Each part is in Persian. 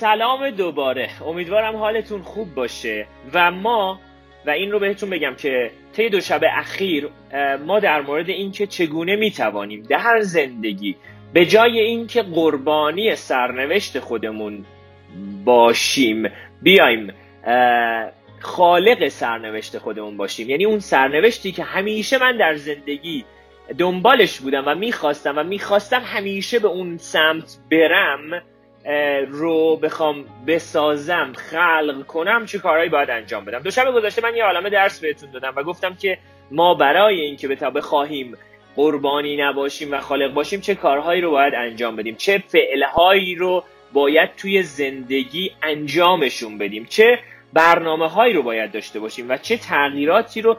سلام دوباره. امیدوارم حالتون خوب باشه. و ما و این رو بهتون بگم که طی دو شب اخیر ما در مورد اینکه چگونه می‌توانیم در زندگی به جای اینکه قربانی سرنوشت خودمون باشیم بیایم خالق سرنوشت خودمون باشیم. یعنی اون سرنوشتی که همیشه من در زندگی دنبالش بودم و می‌خواستم و می‌خواستم همیشه به اون سمت برم رو بخوام بسازم خلق کنم چه کارهایی باید انجام بدم. دو شب گذشته من یه عالمه درس بهتون دادم و گفتم که ما برای اینکه به بخواهیم قربانی نباشیم و خالق باشیم چه کارهایی رو باید انجام بدیم؟ چه فعلهایی رو باید توی زندگی انجامشون بدیم؟ چه برنامه هایی رو باید داشته باشیم و چه تغییراتی رو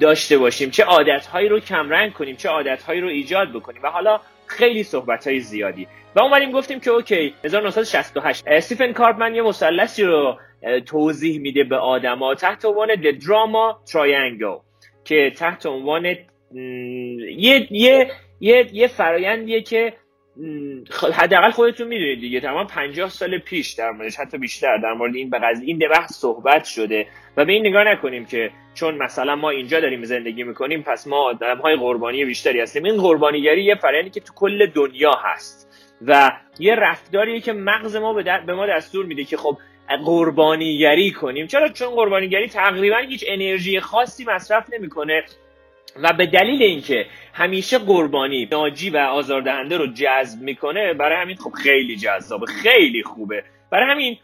داشته باشیم؟ چه عادت هایی رو کمرنگ کنیم؟ چه عادت هایی رو ایجاد بکنیم؟ و حالا خیلی صحبت های زیادی. و اومدیم گفتیم که اوکی 1968 استیفن کارپمن یه مثلثی رو توضیح میده به آدما تحت عنوان The Drama Triangle که تحت عنوان یه یه یه یه فرایندیه که حداقل خودتون می‌دونید دیگه. تمام 50 سال پیش در موردش حتی بیشتر در مورد این به قضیه این بحث صحبت شده. و به این نگاه نکنیم که چون مثلا ما اینجا داریم زندگی می‌کنیم پس ما آدم های قربانی بیشتری هستیم. این قربانیگری یه فرآیندی که تو کل دنیا هست. و یه رفتاریه که مغز ما به, به ما دستور میده که خب قربانیگری کنیم. چرا؟ چون قربانیگری تقریبا هیچ انرژی خاصی مصرف نمی‌کنه. و به دلیل اینکه همیشه قربانی ناجی و آزاردهنده رو جذب می‌کنه برای همین خب خیلی جذابه خیلی خوبه. برای همین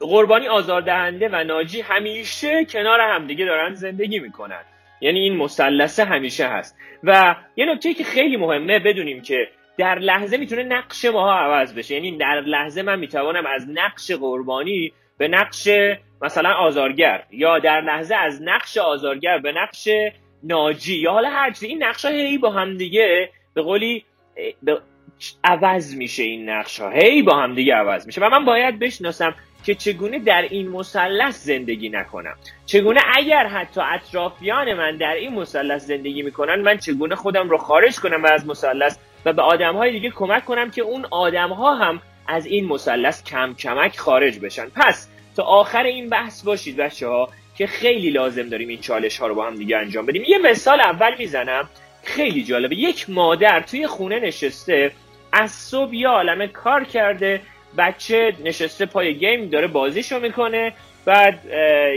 قربانی آزاردهنده و ناجی همیشه کنار همدیگه دارن زندگی می‌کنن. یعنی این مثلثه همیشه هست. و یه نکته که خیلی مهمه بدونیم که در لحظه می‌تونه نقش ماها عوض بشه. یعنی در لحظه من می‌توانم از نقش قربانی به نقش مثلا آزارگر یا در لحظه از نقش آزارگر به نقش ناجی یا حالا هر چیزی. این نقش ها هی با هم دیگه به قولی عوض میشه این نقش ها هی با هم دیگه عوض میشه. و من باید بشناسم که چگونه در این مثلث زندگی نکنم. چگونه اگر حتی اطرافیان من در این مثلث زندگی می‌کنن من چگونه خودم رو خارج کنم و از مثلث و به آدم های دیگه کمک کنم که اون آدم ها هم از این مثلث کم کمک خارج بشن. پس تا آخر این بحث باشید بچه ها که خیلی لازم داریم این چالش ها رو با هم دیگه انجام بدیم. یه مثال اول می‌زنم. خیلی جالبه. یک مادر توی خونه نشسته از صبح یه عالمه کار کرده بچه نشسته پای گیم داره بازیشو می‌کنه بعد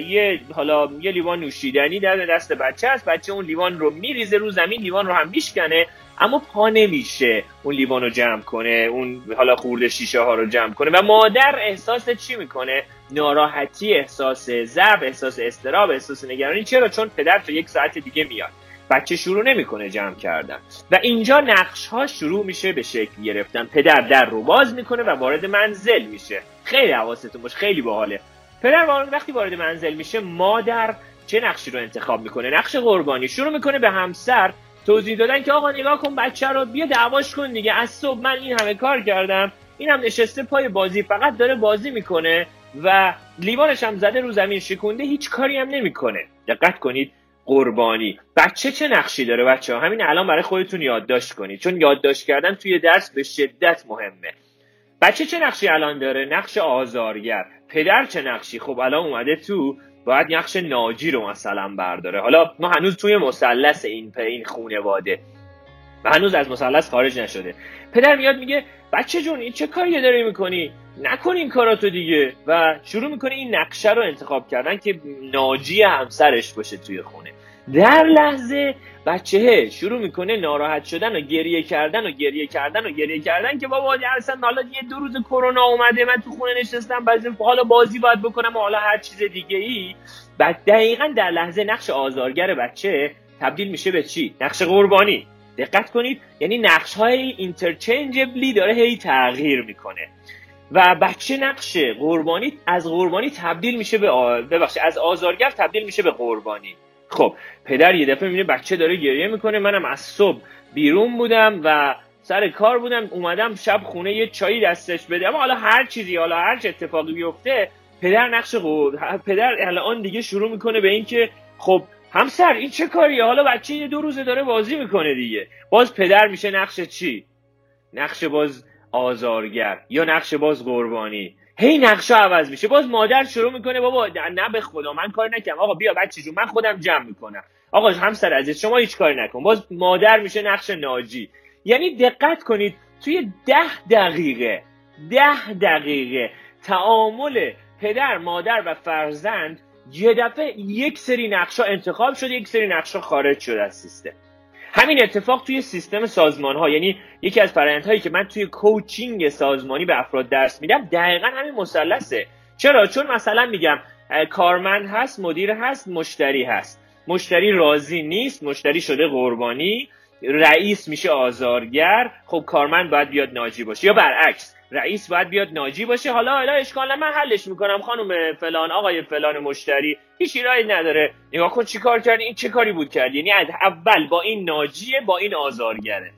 یه حالا یه لیوان نوشیدنی در دست بچه است. بچه اون لیوان رو میریزه رو زمین لیوان رو هم میشکنه. اما پا نمیشه اون لیوان رو جمع کنه اون حالا خورده شیشه ها رو جمع کنه. و مادر احساس چی می‌کنه؟ ناراحتی احساس ضعف احساس استراب احساس نگرانی. چرا؟ چون پدر تا یک ساعت دیگه میاد. بچه شروع نمی‌کنه جمع کردن. و اینجا نقش ها شروع میشه به شکل گرفتن. پدر در رو باز می‌کنه و وارد منزل میشه. خیلی حواستون باشه خیلی باحاله. پدر وقتی وارد منزل میشه مادر چه نقشی رو انتخاب می‌کنه؟ نقش قربانی. شروع می‌کنه به همسر توضیح دادن که آقا نگاه کن بچه رو بیا دعواش کن دیگه. از صبح من این همه کار کردم. این هم نشسته پای بازی فقط داره بازی می‌کنه و لیوانش هم زده رو زمین شکونده هیچ کاری هم نمی‌کنه. دقت کنید قربانی. بچه چه نقشی داره بچه ها همین الان برای خودتون یادداشت کنید. چون یادداشت کردن توی درس به شدت مهمه. بچه چه نقشی الان داره؟ نقش آزارگر. پدر چه نقشی؟ خب الان اومده تو باید نقش ناجی رو مثلا برداره. حالا ما هنوز توی مثلث این این خونواده. و هنوز از مثلث خارج نشده. پدر میاد میگه بچه جون این چه کاری داری می‌کنی؟ نکن این کاراتو دیگه. و شروع می‌کنه این نقشه رو انتخاب کردن که ناجی همسرش باشه توی خونه. در لحظه بچه شروع می‌کنه ناراحت شدن و گریه کردن و گریه کردن و گریه کردن که بابا اصلا حالا یه دو روز کرونا اومده من تو خونه نشستم بعضی حالا بازی باید بکنم و حالا هر چیز دیگه ای بعد دقیقا در لحظه نقش آزارگر بچه تبدیل میشه به چی؟ نقش قربانی. دقت کنید یعنی نقش های اینترچنجبلی داره هی تغییر می‌کنه. و بچه نقش قربانی از قربانی تبدیل میشه به آ... ببخشید از آزارگر تبدیل میشه به قربانی. خب پدر یه دفعه می‌بینه بچه داره گریه می‌کنه. منم از صبح بیرون بودم و سر کار بودم. اومدم شب خونه یه چایی دستش بده. اما حالا هر چیزی حالا هر چه اتفاقی بیفته پدر نقش قرب... پدر الان دیگه شروع می‌کنه به اینکه خب همسر این چه کاریه؟ حالا بچه یه دو روزه داره بازی می‌کنه دیگه. باز پدر میشه نقش چی؟ نقش باز آزارگر یا نقش باز قربانی؟ هی نقشه عوض میشه. باز مادر شروع می‌کنه بابا نه به خدا من کار نکنم آقا بیا بچه جون من خودم جمع می‌کنم. آقا همسر عزیز شما هیچ کاری نکن. باز مادر میشه نقش ناجی. یعنی دقت کنید توی ده دقیقه ده دقیقه تعامل پدر مادر و فرزند یه دفعه یک سری نقشه انتخاب شده یک سری نقشه خارج شده از سیستم. همین اتفاق توی سیستم سازمان ها یعنی یکی از هایی که من توی کوچینگ سازمانی به افراد درس میدم دقیقا همین مثلثه. چرا؟ چون مثلا میگم کارمند هست مدیر هست مشتری هست. مشتری راضی نیست مشتری شده قربانی رئیس میشه آزارگر. خب کارمند باید بیاد ناجی باشه. یا برعکس رئیس باید بیاد ناجی باشه. حالا حالا اشکال من حلش می‌کنم. خانم فلان آقای فلان مشتری هیچ ایرادی نداره. نگاه کن چیکار کردی این چه کاری بود کرد؟ یعنی اول با این ناجیه با این آزارگره.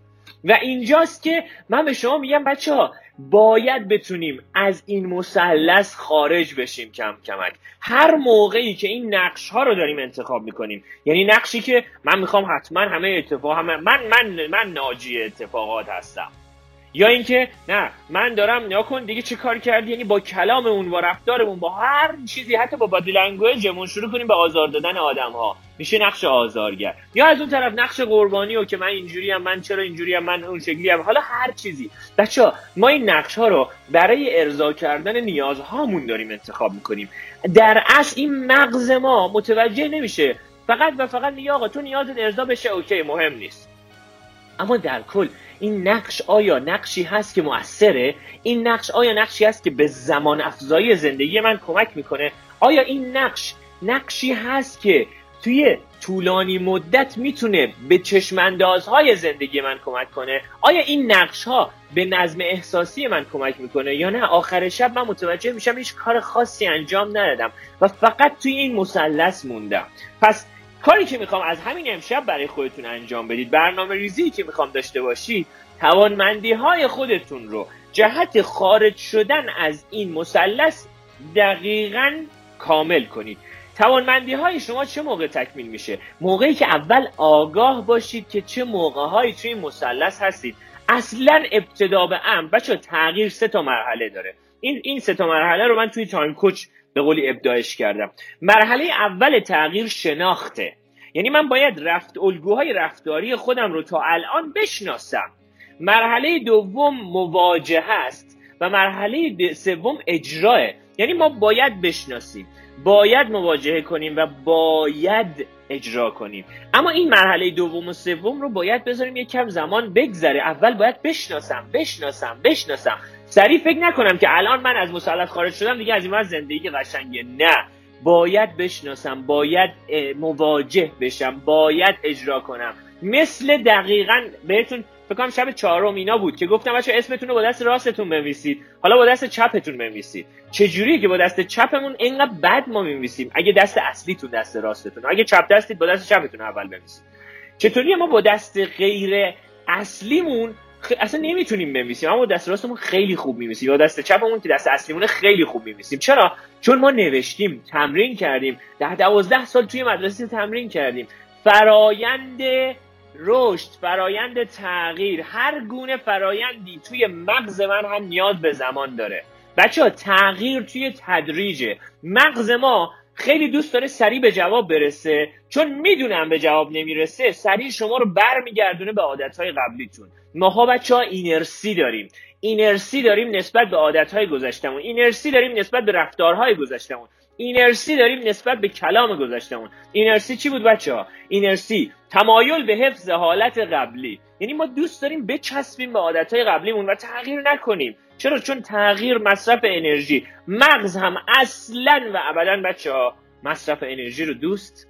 و اینجاست که من به شما میگم بچه ها باید بتونیم از این مثلث خارج بشیم کم کمک. هر موقعی که این نقش ها رو داریم انتخاب می‌کنیم. یعنی نقشی که من می‌خوام حتما همه اتفاق همه من من من ناجی اتفاقات هستم. یا اینکه نه من دارم نیا کن دیگه چه کار کردی؟ یعنی با کلاممون با رفتارمون با هر چیزی حتی با بادی لنگویجمون شروع کنیم به آزار دادن آدم ها میشه نقش آزارگر. یا از اون طرف نقش قربانی و که من اینجوری هم من چرا اینجوری هم من اون شکلی هم حالا هر چیزی. بچه ما این نقش ها رو برای ارضا کردن نیازهامون داریم انتخاب می‌کنیم. در اصل این مغز ما متوجه نمیشه. فقط و فقط میگه آقا تو نیازت ارضا بشه اوکی مهم نیست. اما در کل این نقش آیا نقشی هست که موثره؟ این نقش آیا نقشی هست که به زمان افزایی زندگی من کمک می‌کنه؟ آیا این نقش نقشی هست که توی طولانی مدت می‌تونه به چشماندازهای زندگی من کمک کنه؟ آیا این نقش ها به نظم احساسی من کمک می‌کنه یا نه؟ آخر شب من متوجه میشم هیچ کار خاصی انجام ندادم و فقط توی این مثلث موندم. پس کاری که می‌خوام از همین امشب برای خودتون انجام بدید برنامه ریزی که می‌خوام داشته باشید توانمندی های خودتون رو جهت خارج شدن از این مثلث دقیقا کامل کنید. توانمندی های شما چه موقع تکمیل میشه؟ موقعی که اول آگاه باشید که چه موقع هایی توی این مثلث هستید. اصلا ابتدا به ام بچه تغییر سه تا مرحله داره. این این سه تا مرحله رو من توی تایم کوچ به قولی ابداعش کردم. مرحله اول تغییر شناخته. یعنی من باید رفت الگوهای رفتاری خودم رو تا الان بشناسم. مرحله دوم مواجهه است و مرحله سوم اجراه. یعنی ما باید بشناسیم. باید مواجهه کنیم و باید اجرا کنیم. اما این مرحله دوم و سوم رو باید بذاریم یک کم زمان بگذره. اول باید بشناسم بشناسم بشناسم. سریع فکر نکنم که الان من از مثلث خارج شدم دیگه از این زندگی قشنگه. نه. باید بشناسم باید مواجه بشم باید اجرا کنم. مثل دقیقا بهتون فکر کنم شب چهارم اینا بود که گفتم بچا اسمتون رو با دست راستتون بنویسید. حالا با دست چپتون بنویسید. چجوری که با دست چپمون اینقدر بد ما می‌نویسیم اگه دست اصلیتون دست راستتون اگه چپ دستید با دست چپتون اول بنویسید. چطوری ما با دست غیر اصلیمون اصلا نمی‌تونیم بنویسیم. اما دست راستمون خیلی خوب می‌نویسیم. یا دست چپمون که دست اصلیمون خیلی خوب می‌نویسیم. چرا؟ چون ما نوشتیم تمرین کردیم. ده دوازده سال توی مدرسه تمرین کردیم. فرایند رشد فرایند تغییر هر گونه فرایندی توی مغز من هم نیاز به زمان داره. بچه ها تغییر توی تدریجه. مغز ما خیلی دوست داره سریع به جواب برسه. چون می‌دونم به جواب نمی‌رسه سریع شما رو برمیگردونه به عادتهای قبلیتون. ماها بچه ها اینرسی داریم. اینرسی داریم نسبت به عادتهای گذشتمون اینرسی داریم نسبت به رفتارهای گذشتمون اینرسی داریم نسبت به کلام گذشتمون اینرسی چی بود بچه ها اینرسی تمایل به حفظ حالت قبلی. یعنی ما دوست داریم بچسبیم به عادتهای قبلیمون و تغییر نکنیم. چرا؟ چون تغییر مصرف انرژی. مغز هم اصلا و ابدا بچه ها مصرف انرژی رو دوست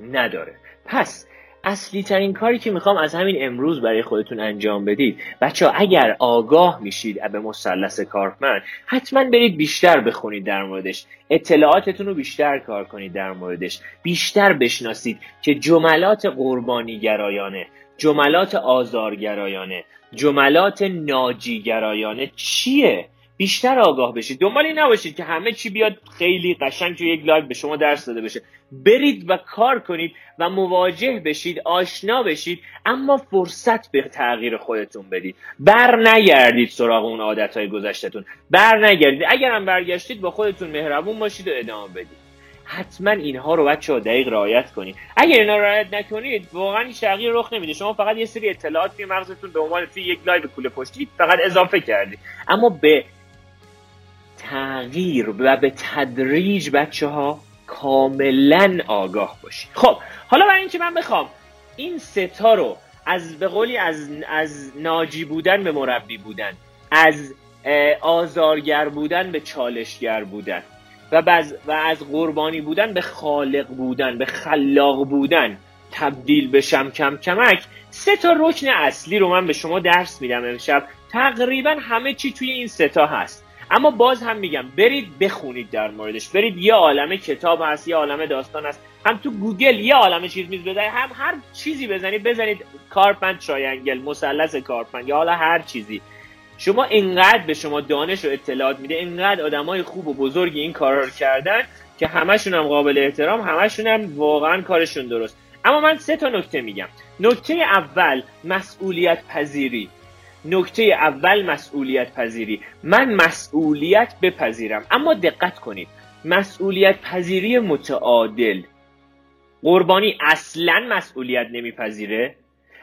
نداره. پس اصلی ترین کاری که می‌خوام از همین امروز برای خودتون انجام بدید بچه ها اگر آگاه میشید به مثلث کارپمن حتما برید بیشتر بخونید در موردش. اطلاعاتتون رو بیشتر کار کنید در موردش. بیشتر بشناسید که جملات قربانی گرایانه جملات آزارگرایانه جملات ناجیگرایانه چیه؟ بیشتر آگاه بشید. دنبال این نباشید که همه چی بیاد خیلی قشنگ توی یک live به شما درس داده بشه. برید و کار کنید و مواجه بشید آشنا بشید اما فرصت به تغییر خودتون بدید. بر نگردید سراغ اون عادت های گذشتتون. بر نگردید. اگر هم برگشتید با خودتون مهربون باشید و ادامه بدید. حتما اینها رو بچه ها دقیق رعایت کنید. اگر اینا رعایت نکنید واقعا این رخ نمیده. شما فقط یه سری اطلاعات توی مغزتون به عنوان توی یک live کوله پشتی فقط اضافه کردید. اما به تغییر و به تدریج بچه ها کاملا آگاه باشید. خب حالا برای اینکه من بخوام این ستا رو از به قولی از, از ناجی بودن به مربی بودن از آزارگر بودن به چالشگر بودن. و, و از قربانی بودن به خالق بودن به خلاق بودن تبدیل بشم کم کمک. سه تا رکن اصلی رو من به شما درس میدم امشب. تقریبا همه چی توی این ستا هست. اما باز هم میگم برید بخونید در موردش. برید یه عالم کتاب هست یه عالم داستان هست. هم تو گوگل یه عالم چیز میز بزنید هم هر چیزی بزنید. بزنید Karpman triangle مثلث کارپمن یا حالا هر چیزی. شما اینقدر به شما دانش و اطلاعات میده اینقدر آدمای خوب و بزرگی این کار رو کردن که همشون هم قابل احترام همشون هم واقعا کارشون درست. اما من سه تا نکته میگم. نکته اول مسئولیت پذیری. نکته اول مسئولیت پذیری. من مسئولیت بپذیرم. اما دقت کنید. مسئولیت پذیری متعادل. قربانی اصلا مسئولیت نمیپذیره.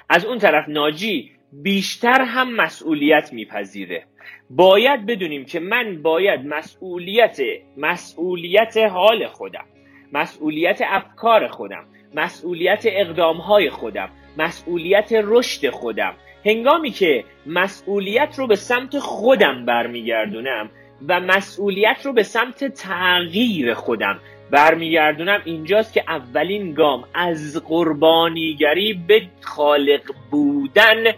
از اون طرف ناجی بیشتر هم مسئولیت میپذیره. باید بدونیم که من باید مسئولیت مسئولیت حال خودم مسئولیت افکار خودم مسئولیت اقدامهای خودم مسئولیت رشد خودم. هنگامی که مسئولیت رو به سمت خودم برمیگردونم و مسئولیت رو به سمت تغییر خودم برمیگردونم اینجاست که اولین گام از قربانیگری به خالق بودن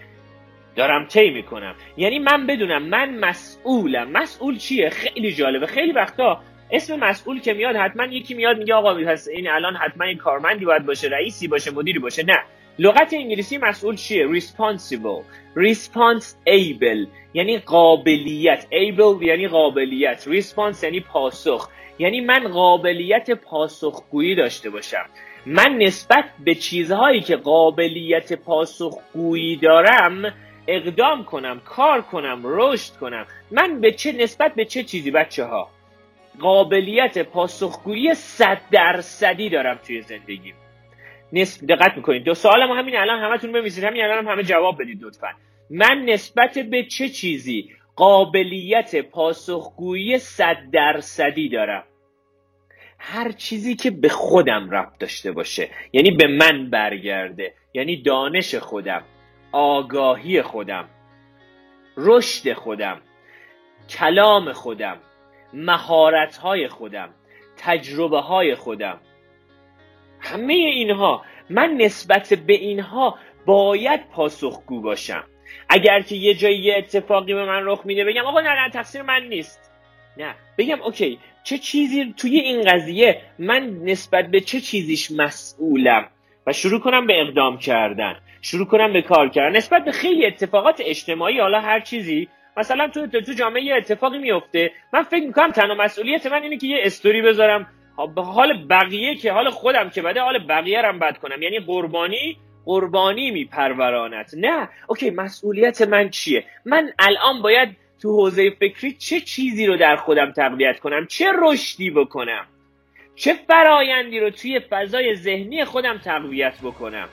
دارم طی می‌کنم. یعنی من بدونم من مسئولم. مسئول چیه؟ خیلی جالبه. خیلی وقتا اسم مسئول که میاد حتما یکی میاد میگه آقا این الان حتما این کارمندی باید باشه رئیسی باشه مدیری باشه. نه. لغت انگلیسی مسئول چیه؟ Responsible. Response able یعنی قابلیت. Able یعنی قابلیت. Response یعنی پاسخ. یعنی من قابلیت پاسخگویی داشته باشم. من نسبت به چیزهایی که قابلیت پاسخگویی دارم اقدام کنم کار کنم رشد کنم. من به چه نسبت به چه چیزی بچه ها قابلیت پاسخگویی صد درصدی دارم توی زندگیم نسب دقت می‌کنید. دو سوال ما همین الان همتون بنویسید. همین الان هم همه جواب بدید لطفا. من نسبت به چه چیزی قابلیت پاسخگویی صد درصدی دارم؟ هر چیزی که به خودم ربط داشته باشه. یعنی به من برگرده. یعنی دانش خودم. آگاهی خودم رشد خودم کلام خودم مهارت های خودم تجربه های خودم. همه اینها من نسبت به اینها باید پاسخگو باشم. اگر که یه جایی یه اتفاقی به من رخ میده بگم آقا نه نه تقصیر من نیست. نه بگم اوکی چه چیزی توی این قضیه من نسبت به چه چیزیش مسئولم؟ و شروع کنم به اقدام کردن شروع کنم به کار کردن. نسبت به خیلی اتفاقات اجتماعی حالا هر چیزی مثلا تو تو جامعه یه اتفاقی میفته. من فکر می‌کنم تنها مسئولیت من اینه که یه استوری بذارم. حال بقیه که حال خودم که بده حال بقیه رم بد کنم. یعنی قربانی قربانی میپرورانت. نه. اوکی مسئولیت من چیه؟ من الان باید تو حوزه فکری چه چیزی رو در خودم تقویت کنم؟ چه رشدی بکنم؟ چه فرایندی رو توی فضای ذهنی خودم تقویت بکنم؟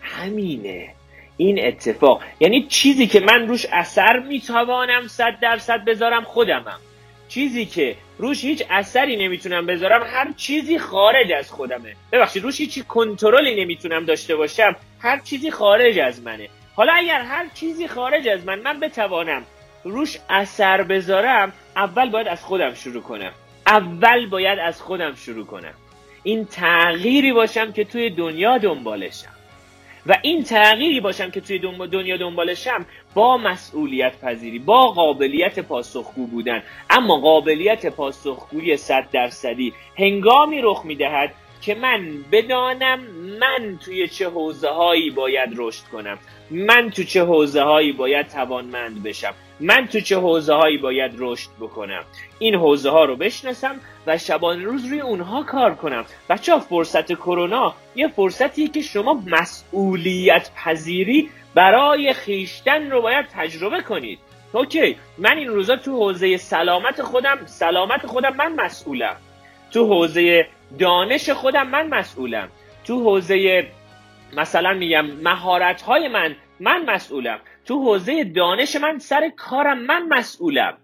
همینه. این اتفاق. یعنی چیزی که من روش اثر می‌توانم صد درصد بذارم خودمم. چیزی که روش هیچ اثری نمی‌تونم بذارم هر چیزی خارج از خودمه. ببخشید روش هیچ کنترلی نمی‌تونم داشته باشم هر چیزی خارج از منه. حالا اگر هر چیزی خارج از من من بتوانم روش اثر بذارم اول باید از خودم شروع کنم. اول باید از خودم شروع کنم. این تغییری باشم که توی دنیا دنبالشم. و این تغییری باشم که توی دنیا دنبالشم با مسئولیت پذیری با قابلیت پاسخگو بودن. اما قابلیت پاسخگویی صد درصدی هنگامی رخ می‌دهد که من بدانم من توی چه حوزه هایی باید رشد کنم. من تو چه حوزه هایی باید توانمند بشم. من تو چه حوزه هایی باید رشد بکنم؟ این حوزه ها رو بشناسم و شبانه روز روی اونها کار کنم. بچه ها فرصت کرونا یه فرصتیه که شما مسئولیت پذیری برای خیشتن رو باید تجربه کنید. اوکی من این روزا تو حوزه سلامت خودم سلامت خودم من مسئولم. تو حوزه دانش خودم من مسئولم. تو حوزه مثلا میگم مهارت های من من مسئولم. تو حوزه دانش من سر کارم من مسئولم.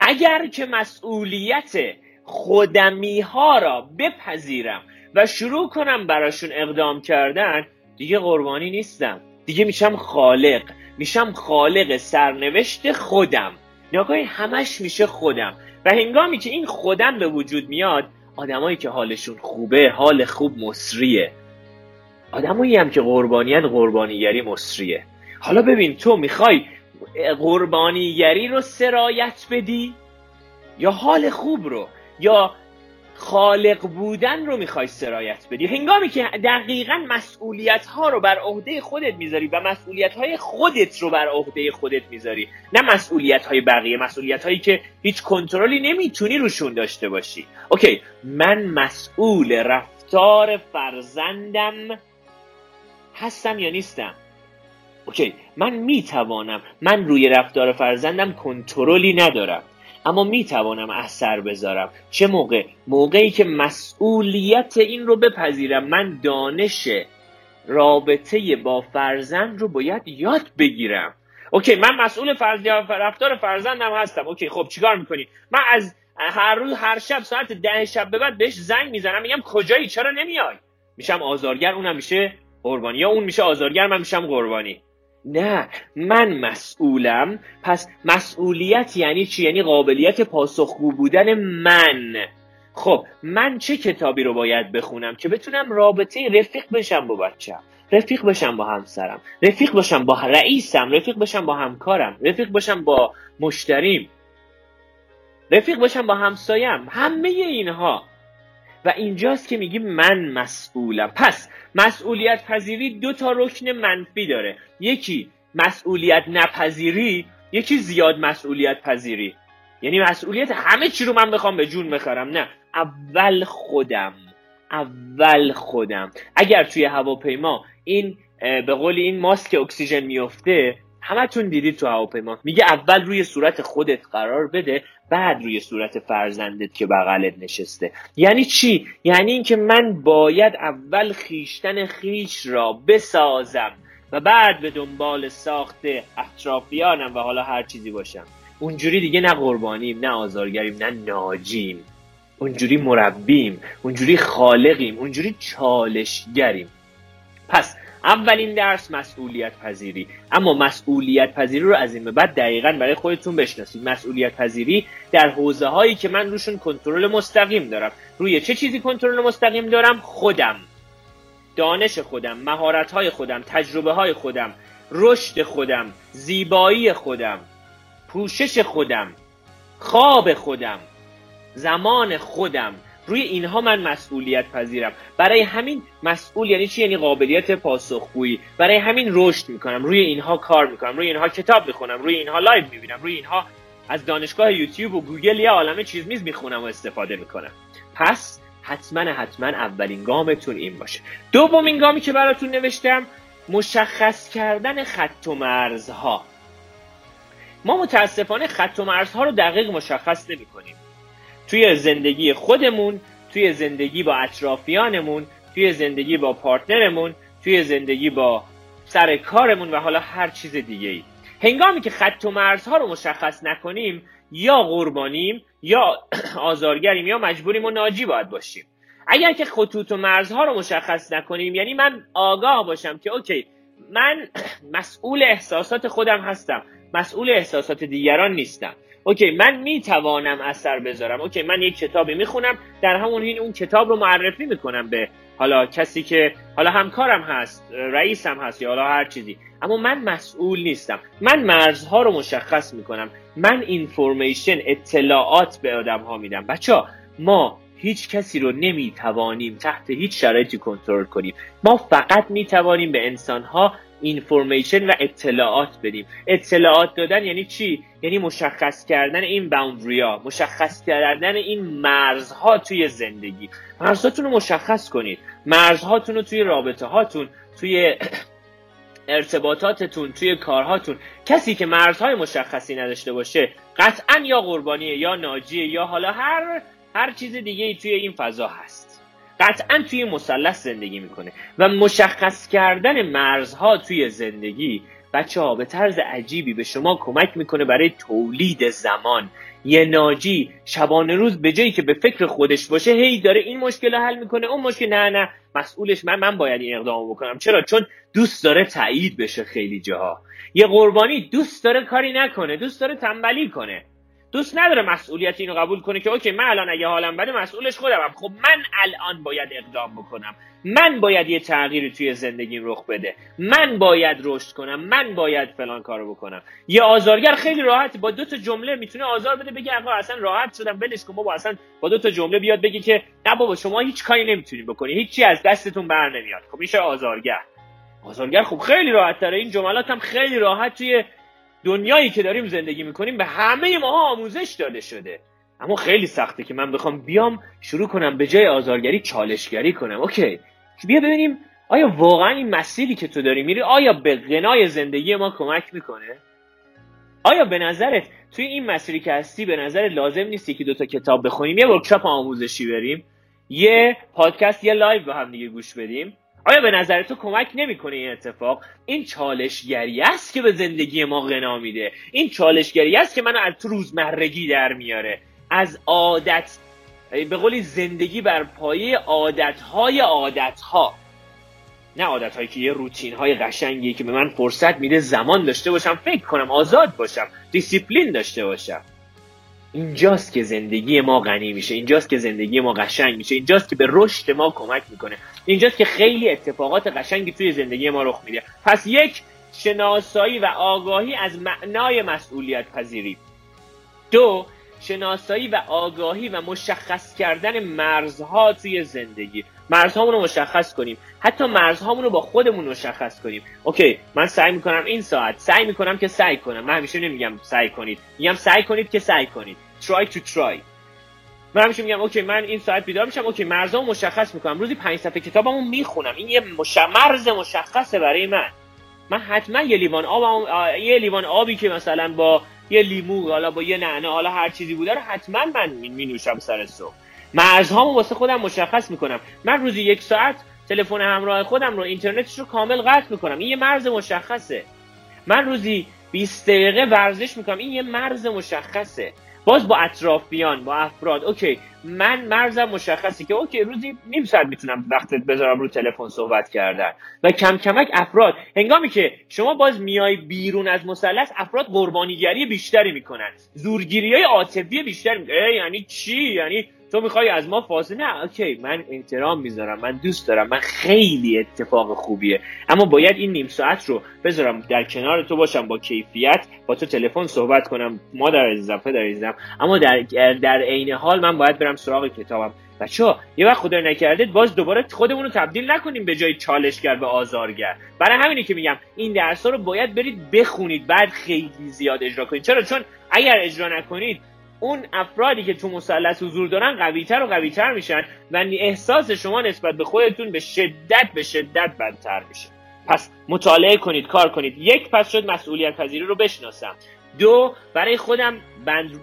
اگر که مسئولیت خودمی ها را بپذیرم و شروع کنم براشون اقدام کردن دیگه قربانی نیستم. دیگه میشم خالق. میشم خالق سرنوشت خودم. نگاهی همش میشه خودم. و هنگامی که این خودم به وجود میاد آدمایی که حالشون خوبه حال خوب مصریه. آدمایی هم که قربانیان قربانیگری مصریه. حالا ببین تو می‌خوای قربانیگری رو سرایت بدی؟ یا حال خوب رو؟ یا خالق بودن رو می‌خوای سرایت بدی؟ هنگامی که دقیقا مسئولیت ها رو بر عهده خودت می‌ذاری و مسئولیت های خودت رو بر عهده خودت می‌ذاری نه مسئولیت های بقیه مسئولیت هایی که هیچ کنترلی نمی‌تونی روشون داشته باشی. اوکی من مسئول رفتار فرزندم هستم یا نیستم. Okay من می‌توانم من روی رفتار فرزندم کنترلی ندارم اما می‌توانم اثر بذارم. چه موقع؟ موقعی که مسئولیت این رو بپذیرم. من دانش رابطه با فرزند رو باید یاد بگیرم. Okay من مسئول فرز... رفتار فرزندم هستم. Okay خب چیکار می‌کنی؟ من از هر روز هر شب ساعت ده شب به بعد بهش زنگ می‌زنم میگم کجایی؟ چرا نمیای؟ میشم آزارگر اونم میشه قربانی. یا اون میشه آزارگر من میشم قربانی. نه من مسئولم. پس مسئولیت یعنی چی؟ یعنی قابلیت پاسخگو بودن من. خب من چه کتابی رو باید بخونم که بتونم رابطه رفیق بشم با بچم رفیق بشم با همسرم. رفیق باشم با رئیسم. رفیق بشم با همکارم. رفیق باشم با مشتریم. رفیق باشم با همسایم. همه اینها. و اینجاست که میگیم من مسئولم. پس مسئولیت پذیری دو تا رکن منفی داره. یکی مسئولیت نپذیری یکی زیاد مسئولیت پذیری. یعنی مسئولیت همه چی رو من بخوام به جون بخرم. نه اول خودم اول خودم. اگر توی هواپیما این به قول این ماسک اکسیژن میفته همتون دیدید تو هواپیما. میگه اول روی صورت خودت قرار بده بعد روی صورت فرزندت که بغلت نشسته. یعنی چی؟ یعنی اینکه من باید اول خیشتن خیش را بسازم و بعد به دنبال ساخت اطرافیانم و حالا هر چیزی باشم. اونجوری دیگه نه قربانیم نه آزارگریم نه ناجیم. اونجوری مربیم اونجوری خالقیم اونجوری چالشگریم. پس اولین درس مسئولیت پذیری اما مسئولیت پذیری رو از این به بعد دقیقا برای خودتون بشناسید. مسئولیت پذیری در حوزه هایی که من روشون کنترل مستقیم دارم. روی چه چیزی کنترل مستقیم دارم؟ خودم. دانش خودم مهارت های خودم تجربه های خودم رشد خودم زیبایی خودم پوشش خودم خواب خودم زمان خودم. روی اینها من مسئولیت پذیرم. برای همین مسئول یعنی چی؟ یعنی قابلیت پاسخگویی. برای همین رشد می‌کنم. روی اینها کار می‌کنم. روی اینها کتاب می‌خونم. روی اینها live می‌بینم. روی اینها از دانشگاه یوتیوب و گوگل یه عالمه چیز میز می‌خونم و استفاده می‌کنم. پس حتما حتما اولین گامتون این باشه. دومین گامی که براتون نوشتم مشخص کردن خط و مرزها. ما متاسفانه خط و مرزها رو دقیق مشخص نمی کنیم توی زندگی خودمون توی زندگی با اطرافیانمون توی زندگی با partner مون توی زندگی با سر کارمون و حالا هر چیز دیگه ای هنگامی که خط و مرزها رو مشخص نکنیم یا قربانیم یا آزارگریم یا مجبوریم و ناجی باید باشیم. اگر که خطوط و مرزها رو مشخص نکنیم یعنی من آگاه باشم که okay من مسئول احساسات خودم هستم. مسئول احساسات دیگران نیستم. Okay من می‌توانم اثر بذارم. Okay من یک کتابی می‌خونم در همون حین اون کتاب رو معرفی می‌کنم به حالا کسی که حالا همکارم هست رئیسم هست یا حالا هر چیزی. اما من مسئول نیستم. من مرزها رو مشخص می‌کنم. من اینفورمیشن اطلاعات به آدم ها میدم. بچه ما هیچ کسی رو نمی‌توانیم تحت هیچ شرایطی کنترل کنیم. ما فقط می‌توانیم به انسان ها اینفورمیشن و اطلاعات بدیم. اطلاعات دادن یعنی چی؟ یعنی مشخص کردن این باوندریا مشخص کردن این مرزها توی زندگی. مرزهاتون رو مشخص کنید. مرزهاتون رو توی رابطه هاتون توی ارتباطاتتون توی کارهاتون. کسی که مرزهای مشخصی نداشته باشه قطعا یا قربانیه یا ناجیه یا حالا هر هر چیز دیگه ای توی این فضا هست. قطعا توی مثلث زندگی می‌کنه و مشخص کردن مرزها توی زندگی بچه ها به طرز عجیبی به شما کمک می‌کنه برای تولید زمان. یه ناجی شبانه روز به جایی که به فکر خودش باشه هی داره این مشکل رو حل می‌کنه اون مشکل نه نه. مسئولش من من باید این اقدام بکنم. چرا؟ چون دوست داره تایید بشه خیلی جاها. یه قربانی دوست داره کاری نکنه دوست داره تنبلی کنه. دوست نداره مسئولیت اینو قبول کنه که اوکی من الان اگه حالم بده مسئولش خودمم. خب من الان باید اقدام بکنم. من باید یه تغییری توی زندگیم رخ بده. من باید رشد کنم. من باید فلان کارو بکنم. یه آزارگر خیلی راحت با دو تا جمله می‌تونه آزار بده بگه آقا اصلا راحت شدم ولش کن بابا. اصلا با دو تا جمله بیاد بگه که نه بابا شما هیچ کاری نمی‌تونید بکنی. هیچی از دستتون بر نمیاد. خب میشه آزارگر. آزارگر خب خیلی راحت تره. این جملات هم خیلی راحت توی دنیایی که داریم زندگی می‌کنیم به همه ما آموزش داده شده. اما خیلی سخته که من بخوام بیام شروع کنم به جای آزارگری چالشگری کنم. اوکی. بیا ببینیم آیا واقعا این مسیری که تو داری میری آیا به غنای زندگی ما کمک می‌کنه؟ آیا به نظرت توی این مسیری که هستی به نظر لازم نیست که دوتا کتاب بخونیم؟ یه workshop آموزشی بریم یه پادکست یه live به هم دیگه گوش بدیم؟ آیا به نظر تو کمک نمی‌کنه این اتفاق؟ این چالشگری است که به زندگی ما غنا میده. این چالشگری است که منو از تو روزمرگی در میاره. از عادت به قولی زندگی بر پایه عادتهای عادتها. نه عادت هایی که یه روتین های قشنگی که به من فرصت میده زمان داشته باشم فکر کنم آزاد باشم دیسیپلین داشته باشم. اینجاست که زندگی ما غنی میشه اینجاست که زندگی ما قشنگ میشه اینجاست که به رشد ما کمک می‌کنه اینجاست که خیلی اتفاقات قشنگی توی زندگی ما رخ میده. پس یک شناسایی و آگاهی از معنای مسئولیت پذیری. دو شناسایی و آگاهی و مشخص کردن مرزها توی زندگی. مرزهامون رو مشخص کنیم. حتی مرزهامون رو با خودمون مشخص کنیم. اوکی من سعی می‌کنم این ساعت سعی می‌کنم که سعی کنم. من همیشه نمیگم سعی کنید. میگم سعی کنید که سعی کنید. Try to try. من همیشه میگم okay من این ساعت بیدار میشم okay مرزامو مشخص می‌کنم. روزی پنج صفحه کتابمو می‌خونم. این یه مش... مرز مشخصه برای من. من حتما یه لیوان آب یه لیوان آبی که مثلا با یه لیمو حالا با یه نعنه حالا هر چیزی بوده رو حتما من می نوشم سر صبح. مرزهامو واسه خودم مشخص می‌کنم. من روزی یک ساعت تلفن همراه خودم رو اینترنتش رو کامل قطع می‌کنم. این یه مرز مشخصه. من روزی 20 دقیقه ورزش می‌کنم. این یه مرز مشخصه. باز با اطرافیان با افراد. Okay من مرزم مشخصه که okay روزی نیم ساعت می‌تونم وقت بذارم رو تلفن صحبت کردن. و کم کمک افراد. هنگامی که شما باز میای بیرون از مثلث افراد قربانیگری بیشتری می‌کنن. زورگیری های عاطفی می‌کنن یعنی چی؟ یعنی تو می‌خوای از ما فاصله نه okay من احترام می‌ذارم من دوست دارم من خیلی اتفاق خوبیه. اما باید این نیم ساعت رو بذارم در کنار تو باشم با کیفیت با تو تلفن صحبت کنم ما در عزیزم در عزیزم. اما در در عین حال من باید برم سراغ کتابم. بچه یه وقت خدا نکرده باز دوباره خودمون رو تبدیل نکنیم به جای چالشگر به آزارگر. برای همینی که میگم این درس رو باید برید بخونید بعد خیلی زیاد اجرا کنید. چرا؟ چون اگر اجرا نکنید اون افرادی که تو مثلث حضور دارن قویتر و قویتر میشن و احساس شما نسبت به خودتون به شدت به شدت بدتر میشه. پس مطالعه کنید کار کنید. یک پس شد مسئولیت پذیری رو بشناسم. دو برای خودم